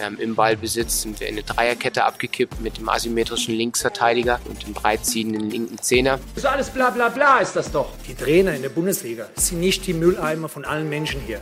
Ähm, Im Ballbesitz sind wir in eine Dreierkette abgekippt mit dem asymmetrischen Linksverteidiger und dem breitziehenden linken Zehner. Das ist alles bla bla bla ist das doch. Die Trainer in der Bundesliga sind nicht die Mülleimer von allen Menschen hier.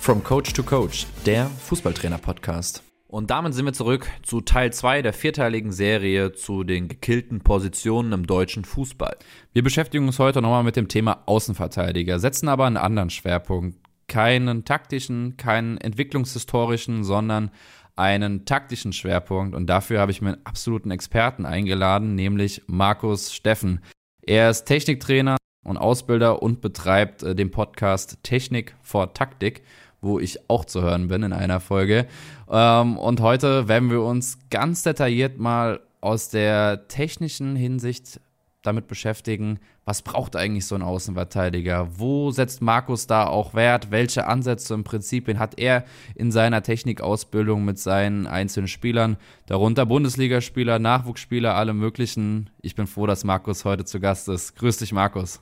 From Coach to Coach, der Fußballtrainer-Podcast. Und damit sind wir zurück zu Teil 2 der vierteiligen Serie zu den gekillten Positionen im deutschen Fußball. Wir beschäftigen uns heute nochmal mit dem Thema Außenverteidiger, setzen aber einen anderen Schwerpunkt keinen taktischen, keinen entwicklungshistorischen, sondern einen taktischen Schwerpunkt. Und dafür habe ich mir einen absoluten Experten eingeladen, nämlich Markus Steffen. Er ist Techniktrainer und Ausbilder und betreibt äh, den Podcast Technik vor Taktik, wo ich auch zu hören bin in einer Folge. Ähm, und heute werden wir uns ganz detailliert mal aus der technischen Hinsicht damit beschäftigen, was braucht eigentlich so ein Außenverteidiger? Wo setzt Markus da auch Wert? Welche Ansätze und Prinzipien hat er in seiner Technikausbildung mit seinen einzelnen Spielern? Darunter Bundesligaspieler, Nachwuchsspieler, alle möglichen. Ich bin froh, dass Markus heute zu Gast ist. Grüß dich, Markus.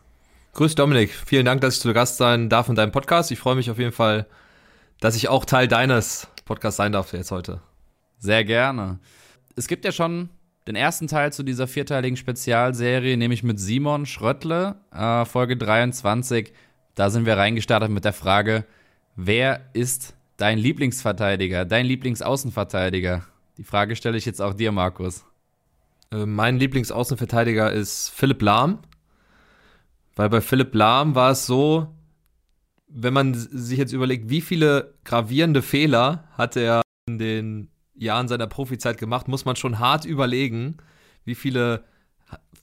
Grüß Dominik. Vielen Dank, dass ich zu Gast sein darf in deinem Podcast. Ich freue mich auf jeden Fall, dass ich auch Teil deines Podcasts sein darf jetzt heute. Sehr gerne. Es gibt ja schon den ersten Teil zu dieser vierteiligen Spezialserie, nämlich mit Simon Schröttle, äh, Folge 23. Da sind wir reingestartet mit der Frage, wer ist dein Lieblingsverteidiger, dein Lieblingsaußenverteidiger? Die Frage stelle ich jetzt auch dir, Markus. Äh, mein Lieblingsaußenverteidiger ist Philipp Lahm, weil bei Philipp Lahm war es so, wenn man sich jetzt überlegt, wie viele gravierende Fehler hat er in den Jahren seiner Profizeit gemacht, muss man schon hart überlegen, wie viele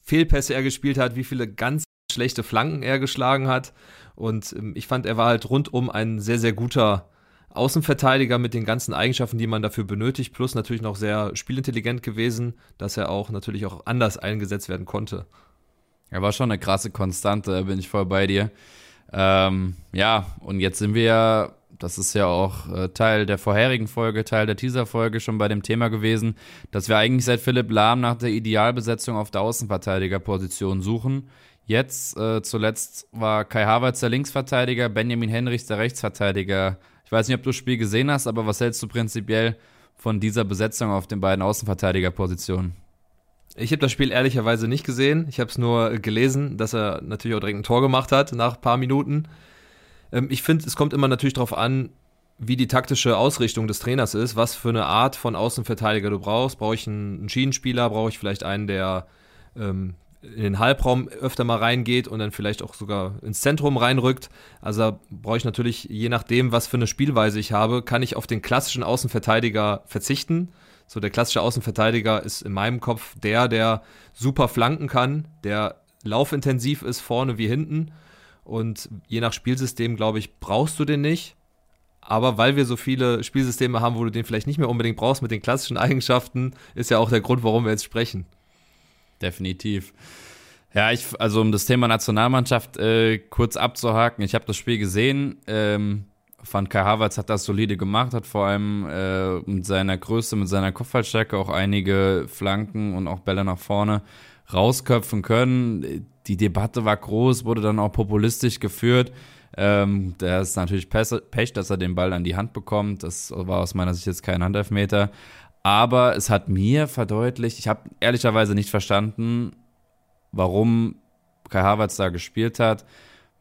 Fehlpässe er gespielt hat, wie viele ganz schlechte Flanken er geschlagen hat. Und ähm, ich fand, er war halt rundum ein sehr, sehr guter Außenverteidiger mit den ganzen Eigenschaften, die man dafür benötigt, plus natürlich noch sehr spielintelligent gewesen, dass er auch natürlich auch anders eingesetzt werden konnte. Er war schon eine krasse Konstante, bin ich voll bei dir. Ähm, ja, und jetzt sind wir ja das ist ja auch äh, Teil der vorherigen Folge, Teil der Teaser-Folge schon bei dem Thema gewesen, dass wir eigentlich seit Philipp Lahm nach der Idealbesetzung auf der Außenverteidigerposition suchen. Jetzt äh, zuletzt war Kai Havertz der Linksverteidiger, Benjamin Henrichs der Rechtsverteidiger. Ich weiß nicht, ob du das Spiel gesehen hast, aber was hältst du prinzipiell von dieser Besetzung auf den beiden Außenverteidigerpositionen? Ich habe das Spiel ehrlicherweise nicht gesehen. Ich habe es nur gelesen, dass er natürlich auch direkt ein Tor gemacht hat nach ein paar Minuten. Ähm, ich finde, es kommt immer natürlich darauf an, wie die taktische Ausrichtung des Trainers ist, was für eine Art von Außenverteidiger du brauchst. Brauche ich einen, Schienenspieler, brauche ich vielleicht einen, der ähm, in den Halbraum öfter mal reingeht und dann vielleicht auch sogar ins Zentrum reinrückt. Also brauche ich natürlich, je nachdem, was für eine Spielweise ich habe, kann ich auf den klassischen Außenverteidiger verzichten. So, der klassische Außenverteidiger ist in meinem Kopf der, der super flanken kann, der laufintensiv ist, vorne wie hinten und je nach Spielsystem, glaube ich, brauchst du den nicht. Aber weil wir so viele Spielsysteme haben, wo du den vielleicht nicht mehr unbedingt brauchst mit den klassischen Eigenschaften, ist ja auch der Grund, warum wir jetzt sprechen. Definitiv. Ja, ich, also um das Thema Nationalmannschaft äh, kurz abzuhaken, ich habe das Spiel gesehen. Ähm, fand Kai Havertz hat das solide gemacht, hat vor allem äh, mit seiner Größe, mit seiner Kopfballstärke auch einige Flanken und auch Bälle nach vorne rausköpfen können. Die Debatte war groß, wurde dann auch populistisch geführt. Ähm, der ist natürlich Pech, dass er den Ball an die Hand bekommt. Das war aus meiner Sicht jetzt kein Handelfmeter. Aber es hat mir verdeutlicht, ich habe ehrlicherweise nicht verstanden, warum Kai Havertz da gespielt hat.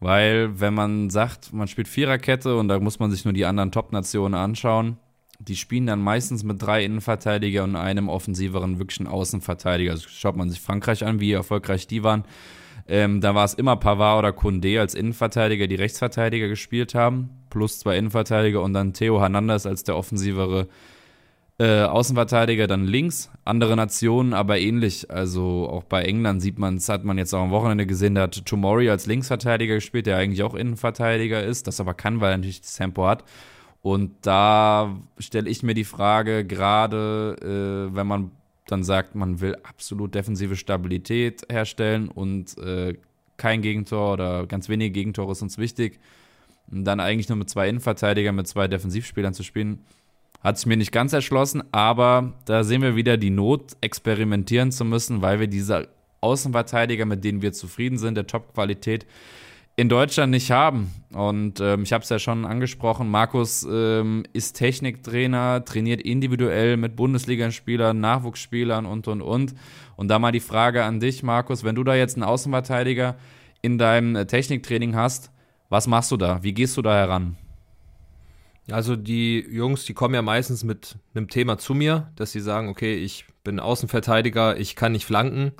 Weil, wenn man sagt, man spielt Viererkette und da muss man sich nur die anderen Top-Nationen anschauen, die spielen dann meistens mit drei Innenverteidiger und einem offensiveren, wirklichen Außenverteidiger. Also schaut man sich Frankreich an, wie erfolgreich die waren. Ähm, da war es immer Pavard oder Condé als Innenverteidiger, die Rechtsverteidiger gespielt haben, plus zwei Innenverteidiger und dann Theo Hernandez als der offensivere äh, Außenverteidiger, dann links. Andere Nationen, aber ähnlich. Also auch bei England sieht man, hat man jetzt auch am Wochenende gesehen, da hat Tomori als Linksverteidiger gespielt, der eigentlich auch Innenverteidiger ist, das aber kann, weil er natürlich das Tempo hat. Und da stelle ich mir die Frage, gerade äh, wenn man dann sagt, man will absolut defensive Stabilität herstellen und äh, kein Gegentor oder ganz wenige Gegentore ist uns wichtig. Und dann eigentlich nur mit zwei Innenverteidigern, mit zwei Defensivspielern zu spielen, hat sich mir nicht ganz erschlossen, aber da sehen wir wieder die Not, experimentieren zu müssen, weil wir diese Außenverteidiger, mit denen wir zufrieden sind, der Top-Qualität, in Deutschland nicht haben. Und ähm, ich habe es ja schon angesprochen, Markus ähm, ist Techniktrainer, trainiert individuell mit Bundesligaspielern, Nachwuchsspielern und, und, und. Und da mal die Frage an dich, Markus, wenn du da jetzt einen Außenverteidiger in deinem äh, Techniktraining hast, was machst du da? Wie gehst du da heran? Also die Jungs, die kommen ja meistens mit einem Thema zu mir, dass sie sagen, okay, ich bin Außenverteidiger, ich kann nicht flanken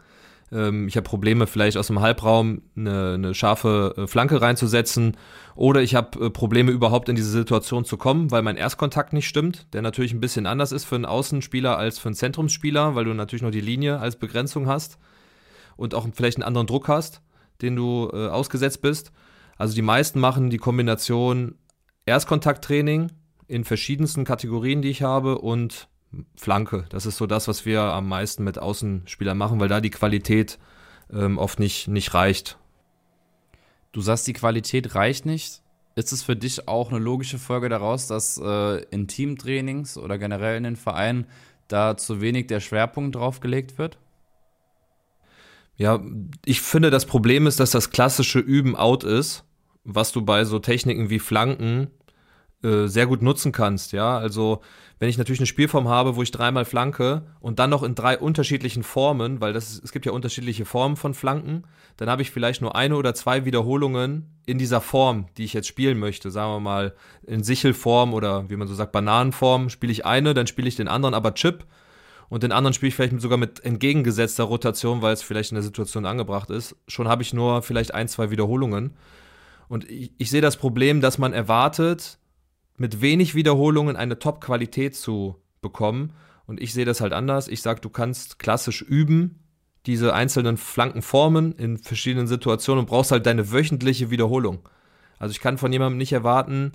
ähm, ich habe Probleme vielleicht aus dem Halbraum eine, eine scharfe äh, Flanke reinzusetzen oder ich habe äh, Probleme überhaupt in diese Situation zu kommen, weil mein Erstkontakt nicht stimmt, der natürlich ein bisschen anders ist für einen Außenspieler als für einen Zentrumsspieler, weil du natürlich noch die Linie als Begrenzung hast und auch vielleicht einen anderen Druck hast, den du äh, ausgesetzt bist. Also die meisten machen die Kombination Erstkontakttraining in verschiedensten Kategorien, die ich habe und Flanke. Das ist so das, was wir am meisten mit Außenspielern machen, weil da die Qualität ähm, oft nicht, nicht reicht. Du sagst, die Qualität reicht nicht. Ist es für dich auch eine logische Folge daraus, dass äh, in Teamtrainings oder generell in den Vereinen da zu wenig der Schwerpunkt drauf gelegt wird? Ja, ich finde, das Problem ist, dass das klassische Üben out ist, was du bei so Techniken wie Flanken äh, sehr gut nutzen kannst. Ja, also wenn ich natürlich eine Spielform habe, wo ich dreimal flanke und dann noch in drei unterschiedlichen Formen, weil das, es gibt ja unterschiedliche Formen von Flanken, dann habe ich vielleicht nur eine oder zwei Wiederholungen in dieser Form, die ich jetzt spielen möchte. Sagen wir mal in Sichelform oder wie man so sagt, Bananenform, spiele ich eine, dann spiele ich den anderen aber Chip und den anderen spiele ich vielleicht sogar mit entgegengesetzter Rotation, weil es vielleicht in der Situation angebracht ist. Schon habe ich nur vielleicht ein, zwei Wiederholungen. Und ich, ich sehe das Problem, dass man erwartet, mit wenig Wiederholungen eine Top-Qualität zu bekommen. Und ich sehe das halt anders. Ich sage, du kannst klassisch üben, diese einzelnen Flanken formen in verschiedenen Situationen und brauchst halt deine wöchentliche Wiederholung. Also ich kann von jemandem nicht erwarten,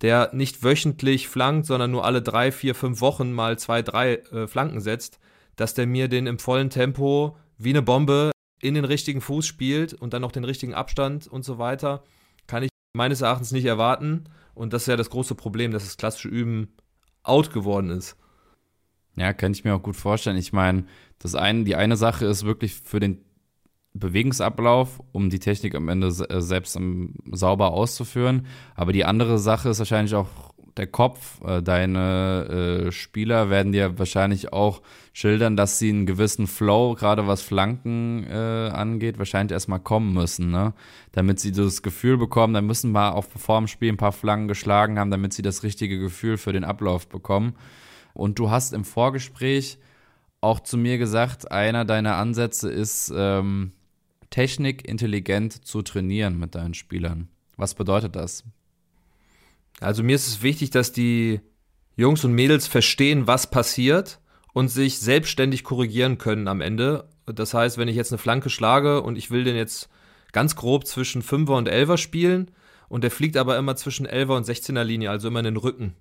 der nicht wöchentlich flankt, sondern nur alle drei, vier, fünf Wochen mal zwei, drei äh, Flanken setzt, dass der mir den im vollen Tempo wie eine Bombe in den richtigen Fuß spielt und dann noch den richtigen Abstand und so weiter, kann ich meines Erachtens nicht erwarten. Und das ist ja das große Problem, dass das klassische Üben out geworden ist. Ja, kann ich mir auch gut vorstellen. Ich meine, das eine, die eine Sache ist wirklich für den Bewegungsablauf, um die Technik am Ende äh, selbst sauber auszuführen. Aber die andere Sache ist wahrscheinlich auch der Kopf. Äh, deine äh, Spieler werden dir wahrscheinlich auch schildern, dass sie einen gewissen Flow, gerade was Flanken äh, angeht, wahrscheinlich erstmal kommen müssen, ne? Damit sie das Gefühl bekommen, dann müssen wir auch vor dem Spiel ein paar Flanken geschlagen haben, damit sie das richtige Gefühl für den Ablauf bekommen. Und du hast im Vorgespräch auch zu mir gesagt, einer deiner Ansätze ist, ähm, Technik intelligent zu trainieren mit deinen Spielern. Was bedeutet das? Also mir ist es wichtig, dass die Jungs und Mädels verstehen, was passiert und sich selbstständig korrigieren können am Ende. Das heißt, wenn ich jetzt eine Flanke schlage und ich will den jetzt ganz grob zwischen 5er und 11er spielen und der fliegt aber immer zwischen 11er und 16er Linie, also immer in den Rücken,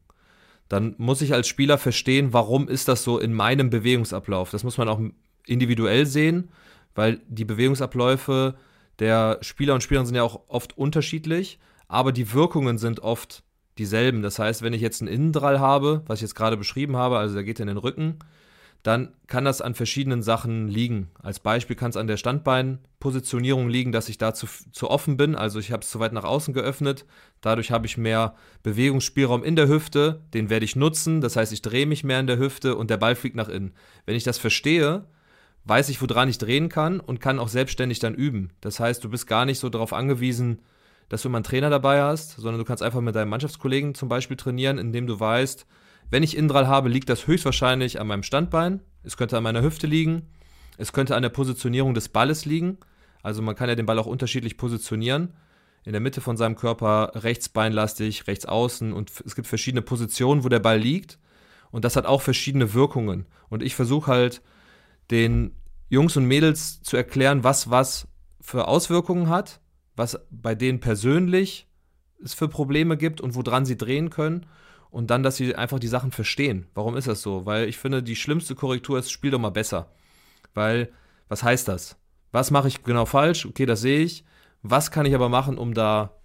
dann muss ich als Spieler verstehen, warum ist das so in meinem Bewegungsablauf. Das muss man auch individuell sehen, weil die Bewegungsabläufe der Spieler und Spielerinnen sind ja auch oft unterschiedlich, aber die Wirkungen sind oft dieselben. Das heißt, wenn ich jetzt einen Innendrall habe, was ich jetzt gerade beschrieben habe, also der geht in den Rücken, dann kann das an verschiedenen Sachen liegen. Als Beispiel kann es an der Standbeinpositionierung liegen, dass ich da zu, zu offen bin, also ich habe es zu weit nach außen geöffnet. Dadurch habe ich mehr Bewegungsspielraum in der Hüfte, den werde ich nutzen. Das heißt, ich drehe mich mehr in der Hüfte und der Ball fliegt nach innen. Wenn ich das verstehe, weiß ich, woran ich drehen kann und kann auch selbstständig dann üben. Das heißt, du bist gar nicht so darauf angewiesen, dass du immer einen Trainer dabei hast, sondern du kannst einfach mit deinem Mannschaftskollegen zum Beispiel trainieren, indem du weißt, wenn ich Indrall habe, liegt das höchstwahrscheinlich an meinem Standbein, es könnte an meiner Hüfte liegen, es könnte an der Positionierung des Balles liegen. Also man kann ja den Ball auch unterschiedlich positionieren. In der Mitte von seinem Körper rechtsbeinlastig, rechts außen und es gibt verschiedene Positionen, wo der Ball liegt. Und das hat auch verschiedene Wirkungen. Und ich versuche halt den Jungs und Mädels zu erklären, was was für Auswirkungen hat was bei denen persönlich es für Probleme gibt und woran sie drehen können. Und dann, dass sie einfach die Sachen verstehen. Warum ist das so? Weil ich finde, die schlimmste Korrektur ist, spiel doch mal besser. Weil, was heißt das? Was mache ich genau falsch? Okay, das sehe ich. Was kann ich aber machen, um da,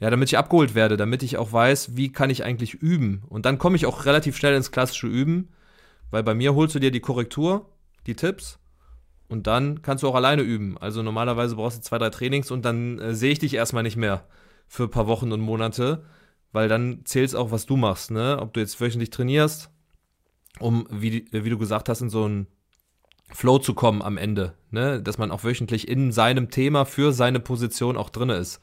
ja, damit ich abgeholt werde, damit ich auch weiß, wie kann ich eigentlich üben? Und dann komme ich auch relativ schnell ins klassische Üben, weil bei mir holst du dir die Korrektur, die Tipps Und dann kannst du auch alleine üben. Also normalerweise brauchst du zwei, drei Trainings und dann äh, sehe ich dich erstmal nicht mehr für ein paar Wochen und Monate, weil dann zählt es auch, was du machst, ne? Ob du jetzt wöchentlich trainierst, um, wie, wie du gesagt hast, in so einen Flow zu kommen am Ende, ne? Dass man auch wöchentlich in seinem Thema für seine Position auch drin ist.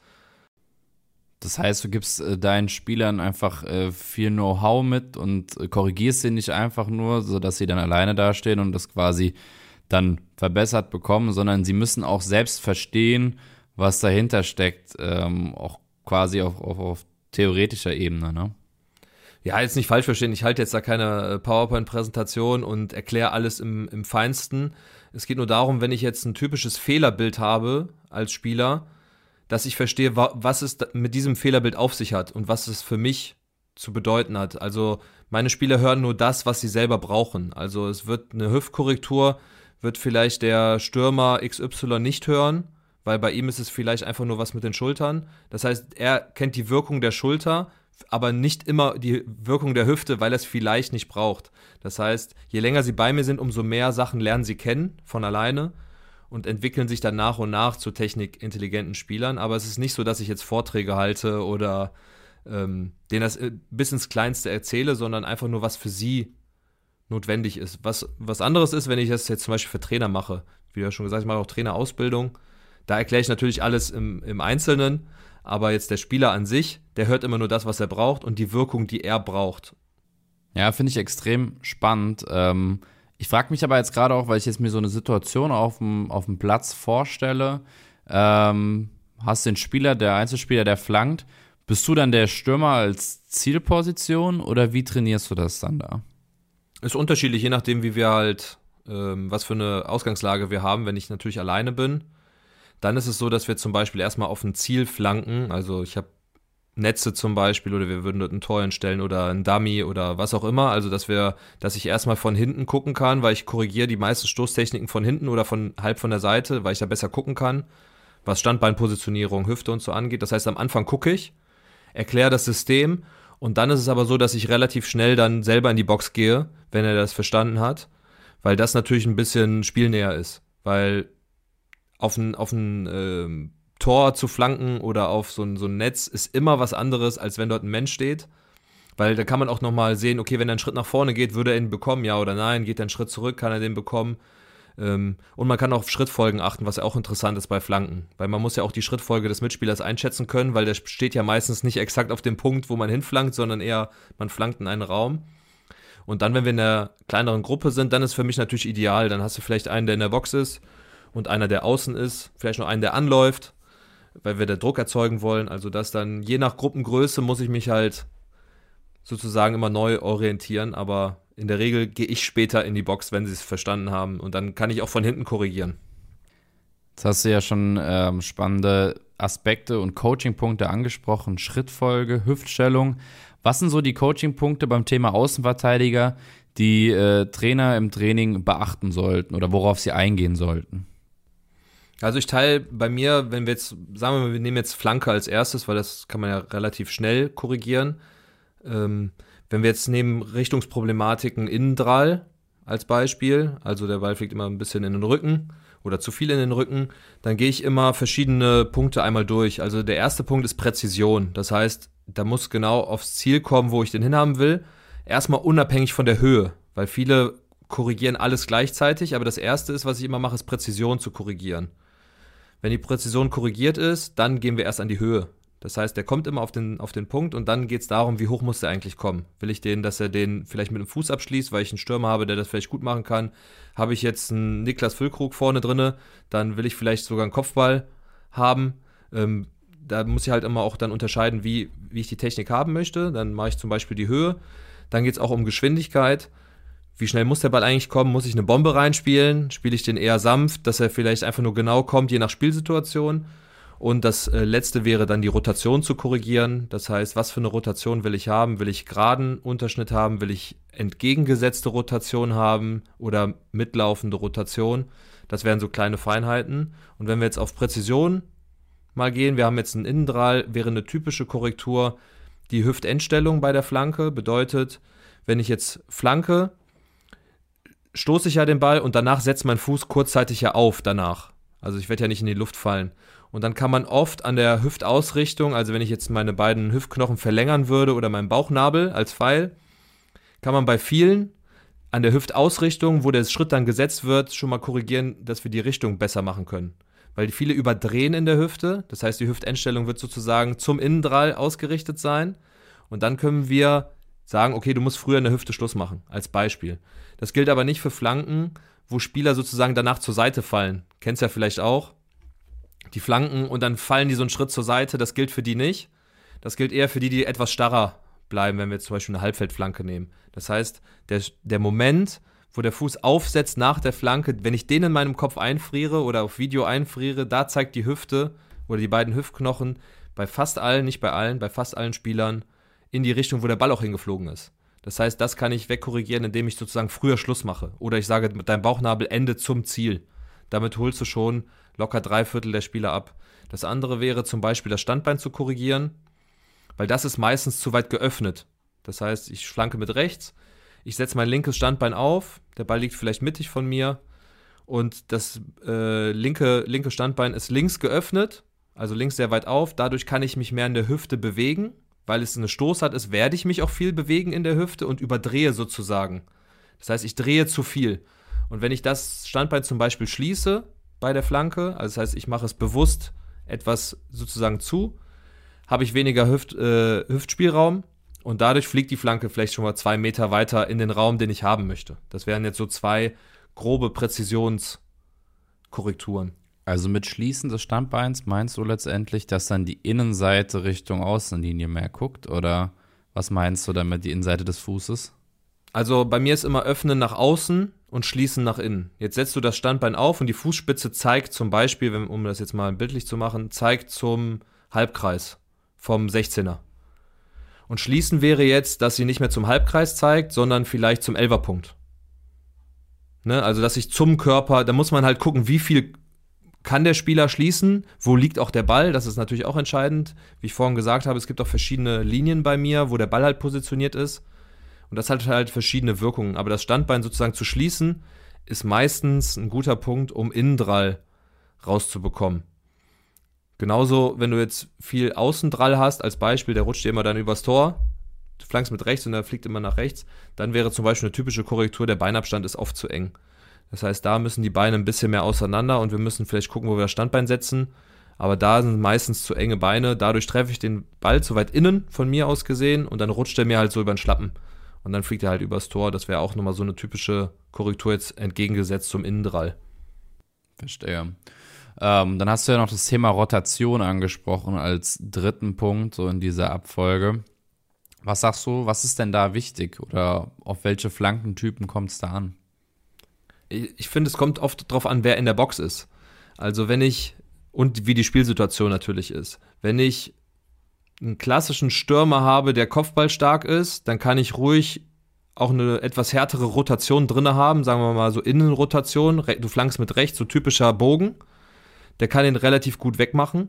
Das heißt, du gibst äh, deinen Spielern einfach äh, viel Know-how mit und äh, korrigierst sie nicht einfach nur, sodass sie dann alleine dastehen und das quasi dann verbessert bekommen, sondern sie müssen auch selbst verstehen, was dahinter steckt, ähm, auch quasi auf, auf, auf theoretischer Ebene, ne? Ja, jetzt nicht falsch verstehen, ich halte jetzt da keine äh, PowerPoint-Präsentation und erkläre alles im, im Feinsten. Es geht nur darum, wenn ich jetzt ein typisches Fehlerbild habe als Spieler, dass ich verstehe, was es mit diesem Fehlerbild auf sich hat und was es für mich zu bedeuten hat. Also meine Spieler hören nur das, was sie selber brauchen. Also es wird eine Hüftkorrektur, wird vielleicht der Stürmer XY nicht hören, weil bei ihm ist es vielleicht einfach nur was mit den Schultern. Das heißt, er kennt die Wirkung der Schulter, aber nicht immer die Wirkung der Hüfte, weil er es vielleicht nicht braucht. Das heißt, je länger sie bei mir sind, umso mehr Sachen lernen sie kennen von alleine und entwickeln sich dann nach und nach zu technikintelligenten Spielern. Aber es ist nicht so, dass ich jetzt Vorträge halte oder ähm, denen das äh, bis ins Kleinste erzähle, sondern einfach nur, was für sie notwendig ist. Was, was anderes ist, wenn ich das jetzt zum Beispiel für Trainer mache. Wie du ja schon gesagt hast, ich mache auch Trainerausbildung. Da erkläre ich natürlich alles im, im Einzelnen, aber jetzt der Spieler an sich, der hört immer nur das, was er braucht und die Wirkung, die er braucht. Ja, finde ich extrem spannend. Ähm, ich frage mich aber jetzt gerade auch, weil ich jetzt mir so eine Situation auf dem, auf dem Platz vorstelle. Ähm, hast den Spieler, der Einzelspieler, der flankt. Bist du dann der Stürmer als Zielposition oder wie trainierst du das dann da? Ist unterschiedlich, je nachdem, wie wir halt, ähm, was für eine Ausgangslage wir haben. Wenn ich natürlich alleine bin, dann ist es so, dass wir zum Beispiel erstmal auf ein Ziel flanken. Also ich habe Netze zum Beispiel oder wir würden dort ein Tor entstellen oder ein Dummy oder was auch immer. Also dass wir, dass ich erstmal von hinten gucken kann, weil ich korrigiere die meisten Stoßtechniken von hinten oder von halb von der Seite, weil ich da besser gucken kann, was Standbeinpositionierung, Hüfte und so angeht. Das heißt, am Anfang gucke ich, erkläre das System und dann ist es aber so, dass ich relativ schnell dann selber in die Box gehe, wenn er das verstanden hat, weil das natürlich ein bisschen spielnäher ist. Weil auf ein, auf ein äh, Tor zu flanken oder auf so ein, so ein Netz ist immer was anderes, als wenn dort ein Mensch steht. Weil da kann man auch nochmal sehen, okay, wenn er einen Schritt nach vorne geht, würde er ihn bekommen, ja oder nein, geht er einen Schritt zurück, kann er den bekommen. Ähm, und man kann auch auf Schrittfolgen achten, was ja auch interessant ist bei Flanken. Weil man muss ja auch die Schrittfolge des Mitspielers einschätzen können, weil der steht ja meistens nicht exakt auf dem Punkt, wo man hinflankt, sondern eher, man flankt in einen Raum. Und dann, wenn wir in einer kleineren Gruppe sind, dann ist für mich natürlich ideal. Dann hast du vielleicht einen, der in der Box ist und einer, der außen ist, vielleicht noch einen, der anläuft, weil wir da Druck erzeugen wollen. Also dass dann je nach Gruppengröße muss ich mich halt sozusagen immer neu orientieren, aber in der Regel gehe ich später in die Box, wenn sie es verstanden haben und dann kann ich auch von hinten korrigieren. Jetzt hast du ja schon ähm, spannende Aspekte und Coachingpunkte angesprochen, Schrittfolge, Hüftstellung. Was sind so die Coachingpunkte beim Thema Außenverteidiger, die äh, Trainer im Training beachten sollten oder worauf sie eingehen sollten? Also ich teile bei mir, wenn wir jetzt, sagen wir mal, wir nehmen jetzt Flanke als erstes, weil das kann man ja relativ schnell korrigieren. Ähm, wenn wir jetzt nehmen Richtungsproblematiken Innendrall als Beispiel, also der Ball fliegt immer ein bisschen in den Rücken oder zu viel in den Rücken, dann gehe ich immer verschiedene Punkte einmal durch. Also der erste Punkt ist Präzision. Das heißt, da muss genau aufs Ziel kommen, wo ich den hinhaben will. Erstmal unabhängig von der Höhe, weil viele korrigieren alles gleichzeitig, aber das erste ist, was ich immer mache, ist Präzision zu korrigieren. Wenn die Präzision korrigiert ist, dann gehen wir erst an die Höhe. Das heißt, der kommt immer auf den, auf den Punkt und dann geht es darum, wie hoch muss der eigentlich kommen. Will ich den, dass er den vielleicht mit dem Fuß abschließt, weil ich einen Stürmer habe, der das vielleicht gut machen kann. Habe ich jetzt einen Niklas Füllkrug vorne drinne, dann will ich vielleicht sogar einen Kopfball haben. Ähm, da muss ich halt immer auch dann unterscheiden, wie, wie ich die Technik haben möchte. Dann mache ich zum Beispiel die Höhe. Dann geht es auch um Geschwindigkeit wie schnell muss der Ball eigentlich kommen? Muss ich eine Bombe reinspielen? Spiele ich den eher sanft, dass er vielleicht einfach nur genau kommt, je nach Spielsituation? Und das äh, letzte wäre dann die Rotation zu korrigieren. Das heißt, was für eine Rotation will ich haben? Will ich geraden Unterschnitt haben? Will ich entgegengesetzte Rotation haben oder mitlaufende Rotation? Das wären so kleine Feinheiten. Und wenn wir jetzt auf Präzision mal gehen, wir haben jetzt einen Innendrall, wäre eine typische Korrektur die Hüftendstellung bei der Flanke. Bedeutet, wenn ich jetzt flanke, stoße ich ja den Ball und danach setzt mein Fuß kurzzeitig ja auf danach. Also ich werde ja nicht in die Luft fallen. Und dann kann man oft an der Hüftausrichtung, also wenn ich jetzt meine beiden Hüftknochen verlängern würde oder meinen Bauchnabel als Pfeil, kann man bei vielen an der Hüftausrichtung, wo der Schritt dann gesetzt wird, schon mal korrigieren, dass wir die Richtung besser machen können. Weil viele überdrehen in der Hüfte, das heißt, die Hüftendstellung wird sozusagen zum Innendrall ausgerichtet sein. Und dann können wir sagen, okay, du musst früher in der Hüfte Schluss machen, als Beispiel. Das gilt aber nicht für Flanken, wo Spieler sozusagen danach zur Seite fallen. Kennst ja vielleicht auch die Flanken und dann fallen die so einen Schritt zur Seite. Das gilt für die nicht. Das gilt eher für die, die etwas starrer bleiben, wenn wir zum Beispiel eine Halbfeldflanke nehmen. Das heißt, der, der Moment, wo der Fuß aufsetzt nach der Flanke, wenn ich den in meinem Kopf einfriere oder auf Video einfriere, da zeigt die Hüfte oder die beiden Hüftknochen bei fast allen, nicht bei allen, bei fast allen Spielern in die Richtung, wo der Ball auch hingeflogen ist. Das heißt, das kann ich wegkorrigieren, indem ich sozusagen früher Schluss mache. Oder ich sage, dein Bauchnabel endet zum Ziel. Damit holst du schon locker drei Viertel der Spieler ab. Das andere wäre zum Beispiel das Standbein zu korrigieren, weil das ist meistens zu weit geöffnet. Das heißt, ich flanke mit rechts, ich setze mein linkes Standbein auf, der Ball liegt vielleicht mittig von mir und das äh, linke, linke Standbein ist links geöffnet, also links sehr weit auf. Dadurch kann ich mich mehr in der Hüfte bewegen, weil es eine Stoß hat, ist, werde ich mich auch viel bewegen in der Hüfte und überdrehe sozusagen. Das heißt, ich drehe zu viel. Und wenn ich das Standbein zum Beispiel schließe, bei der Flanke. Also das heißt, ich mache es bewusst etwas sozusagen zu, habe ich weniger Hüft, äh, Hüftspielraum und dadurch fliegt die Flanke vielleicht schon mal zwei Meter weiter in den Raum, den ich haben möchte. Das wären jetzt so zwei grobe Präzisionskorrekturen. Also mit Schließen des Standbeins meinst du letztendlich, dass dann die Innenseite Richtung Außenlinie mehr guckt? Oder was meinst du damit, die Innenseite des Fußes? Also bei mir ist immer Öffnen nach außen und schließen nach innen. Jetzt setzt du das Standbein auf und die Fußspitze zeigt zum Beispiel, um das jetzt mal bildlich zu machen, zeigt zum Halbkreis vom 16er. Und schließen wäre jetzt, dass sie nicht mehr zum Halbkreis zeigt, sondern vielleicht zum Elverpunkt. Ne? Also, dass ich zum Körper, da muss man halt gucken, wie viel kann der Spieler schließen, wo liegt auch der Ball, das ist natürlich auch entscheidend. Wie ich vorhin gesagt habe, es gibt auch verschiedene Linien bei mir, wo der Ball halt positioniert ist. Und das hat halt verschiedene Wirkungen. Aber das Standbein sozusagen zu schließen, ist meistens ein guter Punkt, um Innendrall rauszubekommen. Genauso, wenn du jetzt viel Außendrall hast, als Beispiel, der rutscht dir immer dann übers Tor, du flankst mit rechts und der fliegt immer nach rechts, dann wäre zum Beispiel eine typische Korrektur, der Beinabstand ist oft zu eng. Das heißt, da müssen die Beine ein bisschen mehr auseinander und wir müssen vielleicht gucken, wo wir das Standbein setzen. Aber da sind meistens zu enge Beine. Dadurch treffe ich den Ball zu weit innen von mir aus gesehen und dann rutscht er mir halt so über den Schlappen und dann fliegt er halt übers Tor. Das wäre auch nochmal so eine typische Korrektur jetzt entgegengesetzt zum Innendrall. Verstehe. Ähm, dann hast du ja noch das Thema Rotation angesprochen als dritten Punkt so in dieser Abfolge. Was sagst du, was ist denn da wichtig oder auf welche Flankentypen kommt es da an? Ich, finde, es kommt oft darauf an, wer in der Box ist. Also wenn ich, und wie die Spielsituation natürlich ist. Wenn ich einen klassischen Stürmer habe, der Kopfball stark ist, dann kann ich ruhig auch eine etwas härtere Rotation drin haben, sagen wir mal so Innenrotation, du flankst mit rechts, so typischer Bogen, der kann ihn relativ gut wegmachen.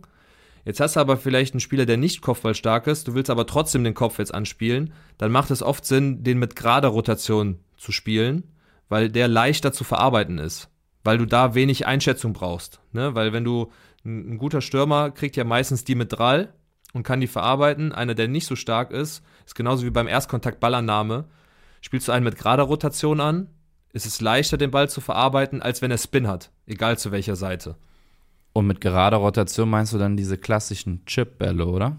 Jetzt hast du aber vielleicht einen Spieler, der nicht kopfballstark ist, du willst aber trotzdem den Kopf jetzt anspielen, dann macht es oft Sinn, den mit gerader Rotation zu spielen, weil der leichter zu verarbeiten ist, weil du da wenig Einschätzung brauchst, ne? weil wenn du ein, ein guter Stürmer kriegt ja meistens die mit Drall, und kann die verarbeiten. Einer, der nicht so stark ist, ist genauso wie beim Erstkontakt Ballannahme. Spielst du einen mit gerader Rotation an, ist es leichter, den Ball zu verarbeiten, als wenn er Spin hat, egal zu welcher Seite. Und mit gerader Rotation meinst du dann diese klassischen Chip-Bälle, oder?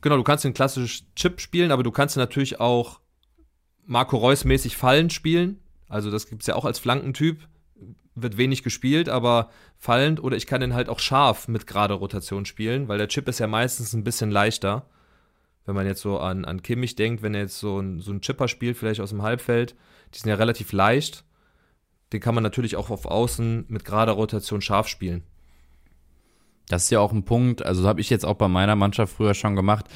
Genau, du kannst den klassischen Chip spielen, aber du kannst natürlich auch Marco Reus-mäßig Fallen spielen. Also das gibt es ja auch als Flankentyp wird wenig gespielt, aber fallend oder ich kann den halt auch scharf mit gerade Rotation spielen, weil der Chip ist ja meistens ein bisschen leichter. Wenn man jetzt so an, an Kimmich denkt, wenn er jetzt so ein, so Chipper spielt, vielleicht aus dem Halbfeld, die sind ja relativ leicht. Den kann man natürlich auch auf Außen mit gerader Rotation scharf spielen. Das ist ja auch ein Punkt, also habe ich jetzt auch bei meiner Mannschaft früher schon gemacht,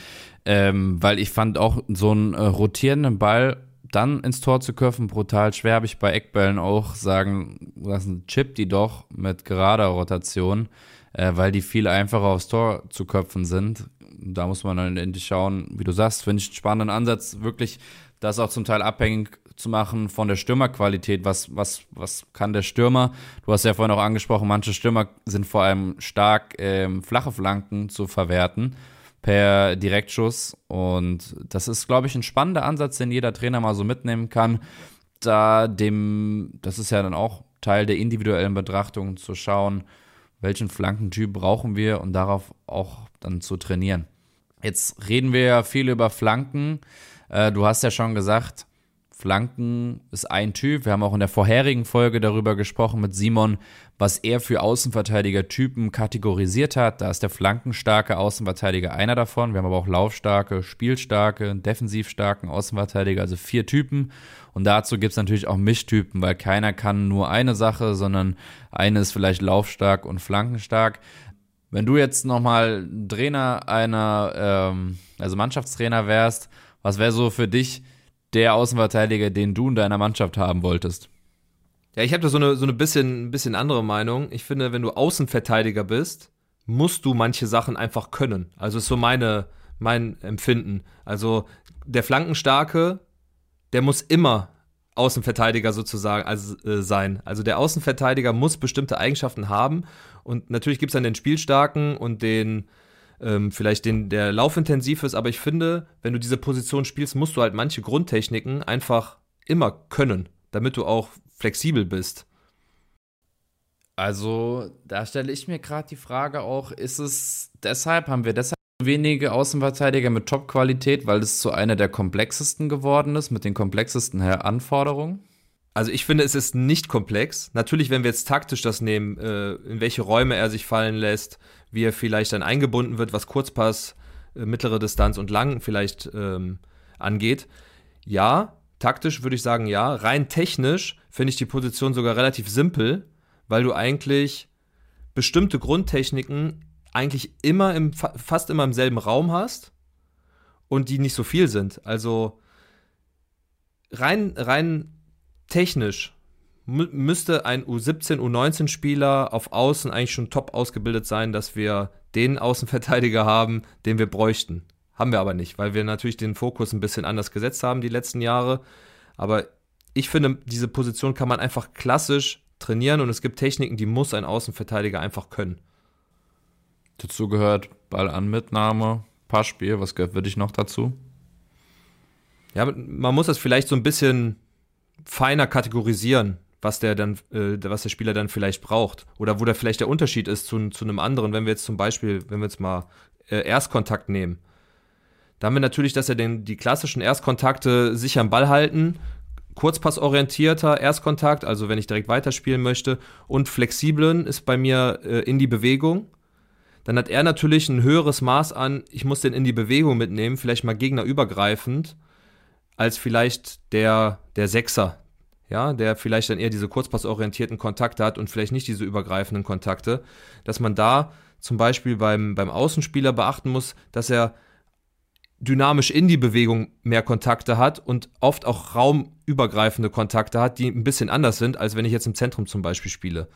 ähm, weil ich fand auch so einen äh, rotierenden Ball dann ins Tor zu köpfen, brutal schwer. Habe ich bei Eckbällen auch sagen lassen, chip die doch mit gerader Rotation, äh, weil die viel einfacher aufs Tor zu köpfen sind. Da muss man dann endlich schauen, wie du sagst, finde ich einen spannenden Ansatz. Wirklich, das auch zum Teil abhängig zu machen von der Stürmerqualität. Was, was, was kann der Stürmer? Du hast ja vorhin auch angesprochen, manche Stürmer sind vor allem stark ähm, flache Flanken zu verwerten per Direktschuss. Und das ist, glaube ich, ein spannender Ansatz, den jeder Trainer mal so mitnehmen kann. Da dem, das ist ja dann auch Teil der individuellen Betrachtung, zu schauen, welchen Flankentyp brauchen wir und darauf auch dann zu trainieren. Jetzt reden wir ja viel über Flanken. Äh, du hast ja schon gesagt, Flanken ist ein Typ. Wir haben auch in der vorherigen Folge darüber gesprochen mit Simon, was er für Außenverteidiger-Typen kategorisiert hat. Da ist der flankenstarke Außenverteidiger einer davon. Wir haben aber auch laufstarke, spielstarke, defensivstarken Außenverteidiger, also vier Typen. Und dazu gibt es natürlich auch Mischtypen, weil keiner kann nur eine Sache, sondern eine ist vielleicht laufstark und flankenstark. Wenn du jetzt nochmal Trainer einer, ähm, also Mannschaftstrainer wärst, was wäre so für dich der Außenverteidiger, den du in deiner Mannschaft haben wolltest? Ja, ich habe da so eine, so eine bisschen, bisschen andere Meinung. Ich finde, wenn du Außenverteidiger bist, musst du manche Sachen einfach können. Also ist so meine, mein Empfinden. Also der Flankenstarke, der muss immer Außenverteidiger sozusagen also, äh, sein. Also der Außenverteidiger muss bestimmte Eigenschaften haben. Und natürlich gibt es dann den Spielstarken und den ähm, vielleicht den, der laufintensiv ist, aber ich finde, wenn du diese Position spielst, musst du halt manche Grundtechniken einfach immer können, damit du auch flexibel bist. Also, da stelle ich mir gerade die Frage auch, ist es deshalb, haben wir deshalb wenige Außenverteidiger mit Top-Qualität, weil es zu einer der komplexesten geworden ist, mit den komplexesten Anforderungen? Also ich finde, es ist nicht komplex. Natürlich, wenn wir jetzt taktisch das nehmen, äh, in welche Räume er sich fallen lässt, wie er vielleicht dann eingebunden wird, was Kurzpass, äh, mittlere Distanz und lang vielleicht ähm, angeht. Ja, taktisch würde ich sagen ja. Rein technisch finde ich die Position sogar relativ simpel, weil du eigentlich bestimmte Grundtechniken eigentlich immer im, fast immer im selben Raum hast und die nicht so viel sind. Also rein, rein technisch müsste ein U17, U19-Spieler auf Außen eigentlich schon top ausgebildet sein, dass wir den Außenverteidiger haben, den wir bräuchten. Haben wir aber nicht, weil wir natürlich den Fokus ein bisschen anders gesetzt haben die letzten Jahre. Aber ich finde, diese Position kann man einfach klassisch trainieren und es gibt Techniken, die muss ein Außenverteidiger einfach können. Dazu gehört Ball an Mitnahme, Passspiel, was gehört für dich noch dazu? Ja, man muss das vielleicht so ein bisschen feiner kategorisieren was der dann, äh, was der Spieler dann vielleicht braucht. Oder wo da vielleicht der Unterschied ist zu, zu einem anderen, wenn wir jetzt zum Beispiel, wenn wir jetzt mal äh, Erstkontakt nehmen. Da haben wir natürlich, dass er den, die klassischen Erstkontakte sicher am Ball halten, kurzpassorientierter Erstkontakt, also wenn ich direkt weiterspielen möchte, und flexiblen ist bei mir äh, in die Bewegung. Dann hat er natürlich ein höheres Maß an, ich muss den in die Bewegung mitnehmen, vielleicht mal gegnerübergreifend, als vielleicht der, der Sechser, ja, der vielleicht dann eher diese kurzpassorientierten Kontakte hat und vielleicht nicht diese übergreifenden Kontakte, dass man da zum Beispiel beim, beim Außenspieler beachten muss, dass er dynamisch in die Bewegung mehr Kontakte hat und oft auch raumübergreifende Kontakte hat, die ein bisschen anders sind, als wenn ich jetzt im Zentrum zum Beispiel spiele.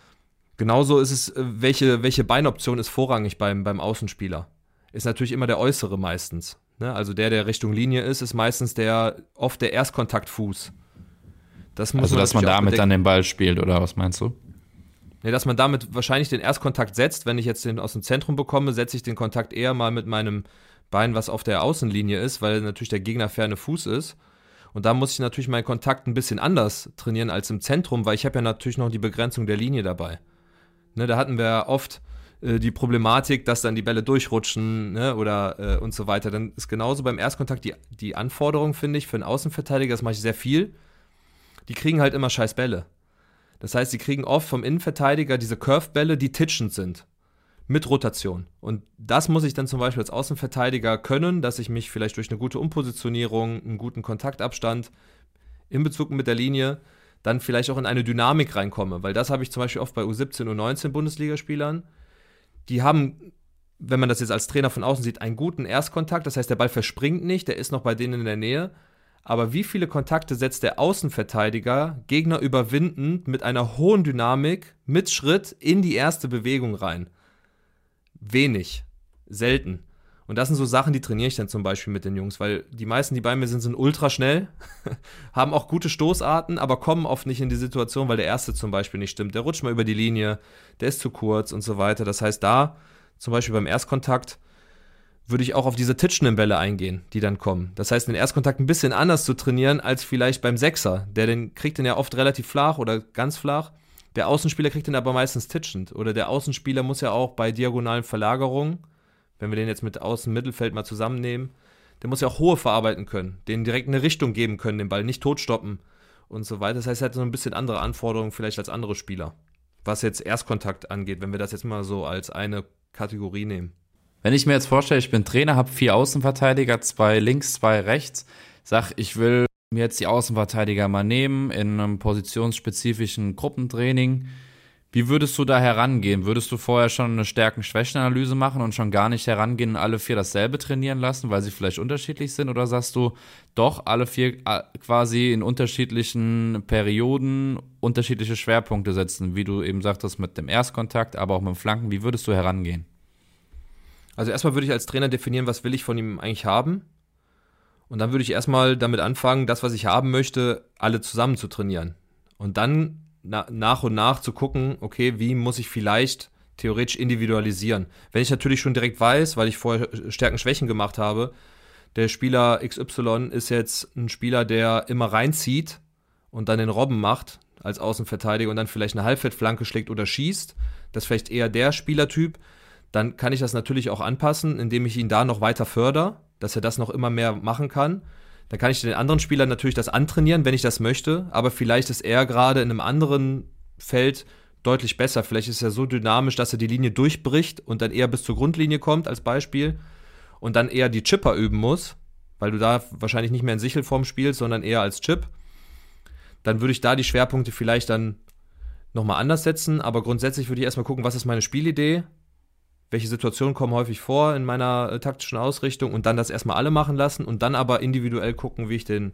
Genauso ist es, äh, welche, welche Beinoption ist vorrangig beim, beim Außenspieler? Ist natürlich immer der äußere meistens. Ne? Also der, der Richtung Linie ist, ist meistens der oft der Erstkontaktfuß. Das also, dass man damit dann den Ball spielt, oder was meinst du? Nee, dass man damit wahrscheinlich den Erstkontakt setzt. Wenn ich jetzt den aus dem Zentrum bekomme, setze ich den Kontakt eher mal mit meinem Bein, was auf der Außenlinie ist, weil natürlich der Gegner ferne Fuß ist. Und da muss ich natürlich meinen Kontakt ein bisschen anders trainieren als im Zentrum, weil ich habe ja natürlich noch die Begrenzung der Linie dabei. Ne, da hatten wir oft äh, die Problematik, dass dann die Bälle durchrutschen ne, oder äh, und so weiter. Dann ist genauso beim Erstkontakt die, die Anforderung, finde ich, für einen Außenverteidiger, das mache ich sehr viel, die kriegen halt immer scheiß Bälle. Das heißt, sie kriegen oft vom Innenverteidiger diese Curve-Bälle, die titschend sind. Mit Rotation. Und das muss ich dann zum Beispiel als Außenverteidiger können, dass ich mich vielleicht durch eine gute Umpositionierung, einen guten Kontaktabstand in Bezug mit der Linie dann vielleicht auch in eine Dynamik reinkomme. Weil das habe ich zum Beispiel oft bei U17 und U19 Bundesligaspielern. Die haben, wenn man das jetzt als Trainer von außen sieht, einen guten Erstkontakt. Das heißt, der Ball verspringt nicht, der ist noch bei denen in der Nähe aber wie viele Kontakte setzt der Außenverteidiger Gegner überwindend mit einer hohen Dynamik mit Schritt in die erste Bewegung rein? Wenig, selten. Und das sind so Sachen, die trainiere ich dann zum Beispiel mit den Jungs, weil die meisten, die bei mir sind, sind ultra schnell, haben auch gute Stoßarten, aber kommen oft nicht in die Situation, weil der erste zum Beispiel nicht stimmt. Der rutscht mal über die Linie, der ist zu kurz und so weiter. Das heißt, da zum Beispiel beim Erstkontakt würde ich auch auf diese titschenden Bälle eingehen, die dann kommen. Das heißt, den Erstkontakt ein bisschen anders zu trainieren als vielleicht beim Sechser. Der den kriegt den ja oft relativ flach oder ganz flach. Der Außenspieler kriegt den aber meistens titschend. Oder der Außenspieler muss ja auch bei diagonalen Verlagerungen wenn wir den jetzt mit Außen Mittelfeld mal zusammennehmen, der muss ja auch hohe verarbeiten können, den direkt eine Richtung geben können, den Ball nicht totstoppen und so weiter. Das heißt, er hat so ein bisschen andere Anforderungen vielleicht als andere Spieler, was jetzt Erstkontakt angeht, wenn wir das jetzt mal so als eine Kategorie nehmen. Wenn ich mir jetzt vorstelle, ich bin Trainer, habe vier Außenverteidiger, zwei links, zwei rechts, sag, ich will mir jetzt die Außenverteidiger mal nehmen in einem positionsspezifischen Gruppentraining wie würdest du da herangehen? Würdest du vorher schon eine Stärken-Schwächen-Analyse machen und schon gar nicht herangehen und alle vier dasselbe trainieren lassen, weil sie vielleicht unterschiedlich sind? Oder sagst du, doch, alle vier äh, quasi in unterschiedlichen Perioden unterschiedliche Schwerpunkte setzen, wie du eben sagtest, mit dem Erstkontakt, aber auch mit dem Flanken? Wie würdest du herangehen? Also erstmal würde ich als Trainer definieren, was will ich von ihm eigentlich haben. Und dann würde ich erstmal damit anfangen, das, was ich haben möchte, alle zusammen zu trainieren. Und dann na, nach und nach zu gucken, okay, wie muss ich vielleicht theoretisch individualisieren. Wenn ich natürlich schon direkt weiß, weil ich vorher Stärken-Schwächen gemacht habe, der Spieler XY ist jetzt ein Spieler, der immer reinzieht und dann den Robben macht als Außenverteidiger und dann vielleicht eine Halbfeldflanke schlägt oder schießt, das ist vielleicht eher der Spielertyp, dann kann ich das natürlich auch anpassen, indem ich ihn da noch weiter fördere, dass er das noch immer mehr machen kann. Dann kann ich den anderen Spielern natürlich das antrainieren, wenn ich das möchte, aber vielleicht ist er gerade in einem anderen Feld deutlich besser. Vielleicht ist er so dynamisch, dass er die Linie durchbricht und dann eher bis zur Grundlinie kommt, als Beispiel, und dann eher die Chipper üben muss, weil du da wahrscheinlich nicht mehr in Sichelform spielst, sondern eher als Chip. Dann würde ich da die Schwerpunkte vielleicht dann nochmal anders setzen, aber grundsätzlich würde ich erstmal gucken, was ist meine Spielidee, welche Situationen kommen häufig vor in meiner äh, taktischen Ausrichtung und dann das erstmal alle machen lassen und dann aber individuell gucken, wie ich den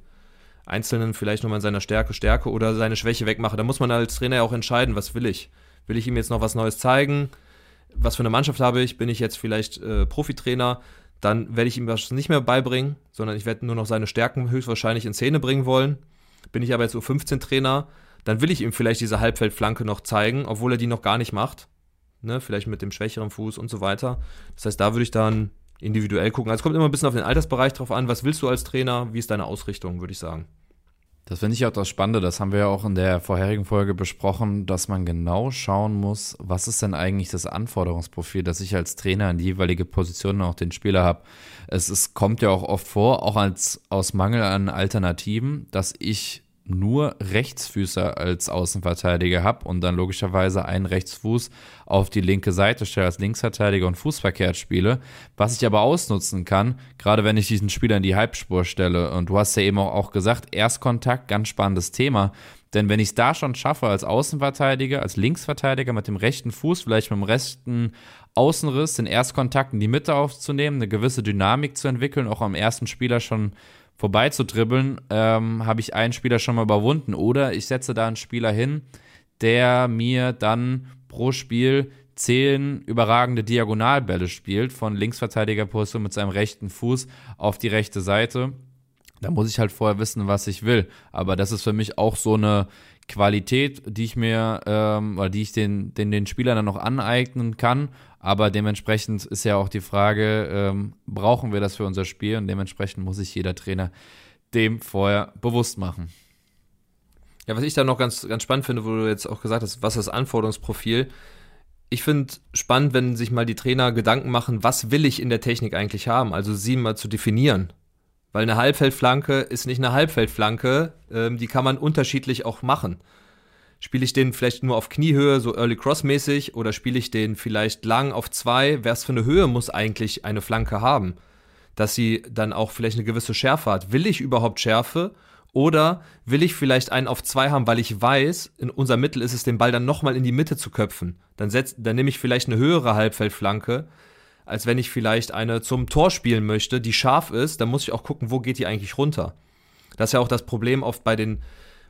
Einzelnen vielleicht nochmal in seiner Stärke stärke oder seine Schwäche wegmache. Da muss man als Trainer ja auch entscheiden, was will ich. Will ich ihm jetzt noch was Neues zeigen? Was für eine Mannschaft habe ich? Bin ich jetzt vielleicht äh, Profitrainer? Dann werde ich ihm das nicht mehr beibringen, sondern ich werde nur noch seine Stärken höchstwahrscheinlich in Szene bringen wollen. Bin ich aber jetzt U15-Trainer, dann will ich ihm vielleicht diese Halbfeldflanke noch zeigen, obwohl er die noch gar nicht macht ne, vielleicht mit dem schwächeren Fuß und so weiter. Das heißt, da würde ich dann individuell gucken. Also es kommt immer ein bisschen auf den Altersbereich drauf an. Was willst du als Trainer? Wie ist deine Ausrichtung, würde ich sagen. Das finde ich auch das Spannende, das haben wir ja auch in der vorherigen Folge besprochen, dass man genau schauen muss, was ist denn eigentlich das Anforderungsprofil, das ich als Trainer in die jeweilige Position auch den Spieler habe. Es ist, kommt ja auch oft vor, auch als aus Mangel an Alternativen, dass ich nur Rechtsfüßer als Außenverteidiger habe und dann logischerweise einen Rechtsfuß auf die linke Seite stelle als Linksverteidiger und fußverkehrt spiele, was ich aber ausnutzen kann, gerade wenn ich diesen Spieler in die Halbspur stelle. Und du hast ja eben auch gesagt, Erstkontakt, ganz spannendes Thema. Denn wenn ich es da schon schaffe, als Außenverteidiger, als Linksverteidiger mit dem rechten Fuß, vielleicht mit dem rechten Außenriss, den Erstkontakt in die Mitte aufzunehmen, eine gewisse Dynamik zu entwickeln, auch am ersten Spieler schon vorbei zu dribbeln, ähm, habe ich einen Spieler schon mal überwunden. Oder ich setze da einen Spieler hin, der mir dann pro Spiel zehn überragende Diagonalbälle spielt, von Linksverteidigerposition mit seinem rechten Fuß auf die rechte Seite. Da muss ich halt vorher wissen, was ich will. Aber das ist für mich auch so eine Qualität, die ich mir ähm, oder die ich den, den, den Spielern dann noch aneignen kann. Aber dementsprechend ist ja auch die Frage, ähm, brauchen wir das für unser Spiel? Und dementsprechend muss sich jeder Trainer dem vorher bewusst machen. Ja, was ich da noch ganz, ganz spannend finde, wo du jetzt auch gesagt hast, was ist das Anforderungsprofil? Ich finde spannend, wenn sich mal die Trainer Gedanken machen, was will ich in der Technik eigentlich haben? Also sie mal zu definieren. Weil eine Halbfeldflanke ist nicht eine Halbfeldflanke, ähm, die kann man unterschiedlich auch machen. Spiele ich den vielleicht nur auf Kniehöhe, so Early Cross mäßig, oder spiele ich den vielleicht lang auf zwei? Was für eine Höhe muss eigentlich eine Flanke haben? Dass sie dann auch vielleicht eine gewisse Schärfe hat. Will ich überhaupt Schärfe? Oder will ich vielleicht einen auf zwei haben, weil ich weiß, in unser Mittel ist es, den Ball dann nochmal in die Mitte zu köpfen. Dann, setz, dann nehme ich vielleicht eine höhere Halbfeldflanke, als wenn ich vielleicht eine zum Tor spielen möchte, die scharf ist, dann muss ich auch gucken, wo geht die eigentlich runter. Das ist ja auch das Problem oft bei den,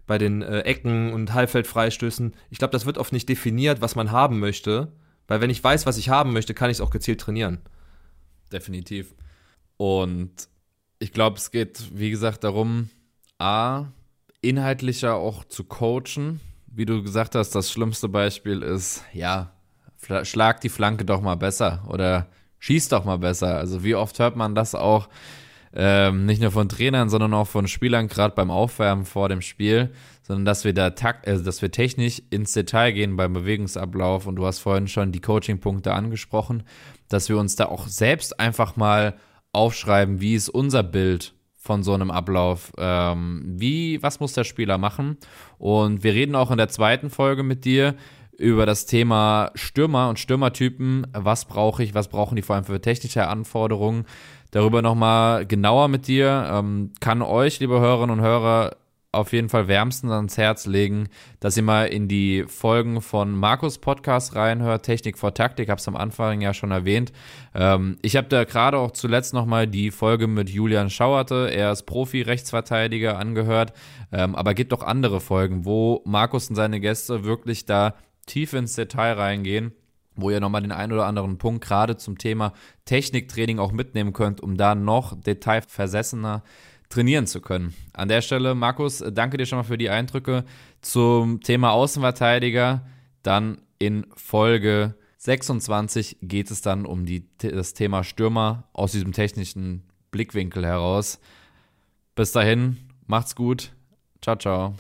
bei den äh, Ecken und Halbfeldfreistößen. Ich glaube, das wird oft nicht definiert, was man haben möchte, weil wenn ich weiß, was ich haben möchte, kann ich es auch gezielt trainieren. definitiv. Und ich glaube, es geht, wie gesagt, darum, A, inhaltlicher auch zu coachen. Wie du gesagt hast, das schlimmste Beispiel ist, ja, schlag die Flanke doch mal besser oder schieß doch mal besser. Also wie oft hört man das auch, ähm, nicht nur von Trainern, sondern auch von Spielern, gerade beim Aufwärmen vor dem Spiel, sondern dass wir da takt, also dass wir technisch ins Detail gehen beim Bewegungsablauf und du hast vorhin schon die Coaching-Punkte angesprochen, dass wir uns da auch selbst einfach mal aufschreiben, wie ist unser Bild von so einem Ablauf. Ähm, wie, was muss der Spieler machen? Und wir reden auch in der zweiten Folge mit dir über das Thema Stürmer und Stürmertypen. Was brauche ich? Was brauchen die vor allem für technische Anforderungen? Darüber nochmal genauer mit dir. Ähm, kann euch, liebe Hörerinnen und Hörer, auf jeden Fall wärmstens ans Herz legen, dass ihr mal in die Folgen von Markus Podcast reinhört, Technik vor Taktik, habe es am Anfang ja schon erwähnt. Ähm, ich habe da gerade auch zuletzt nochmal die Folge mit Julian Schauerte, er ist Profi-Rechtsverteidiger, angehört, ähm, aber gibt auch andere Folgen, wo Markus und seine Gäste wirklich da tief ins Detail reingehen wo ihr nochmal den einen oder anderen Punkt gerade zum Thema Techniktraining auch mitnehmen könnt, um da noch detailversessener trainieren zu können. An der Stelle, Markus, danke dir schon mal für die Eindrücke zum Thema Außenverteidiger. Dann in Folge 26 geht es dann um die, das Thema Stürmer aus diesem technischen Blickwinkel heraus. Bis dahin, macht's gut. Ciao, ciao.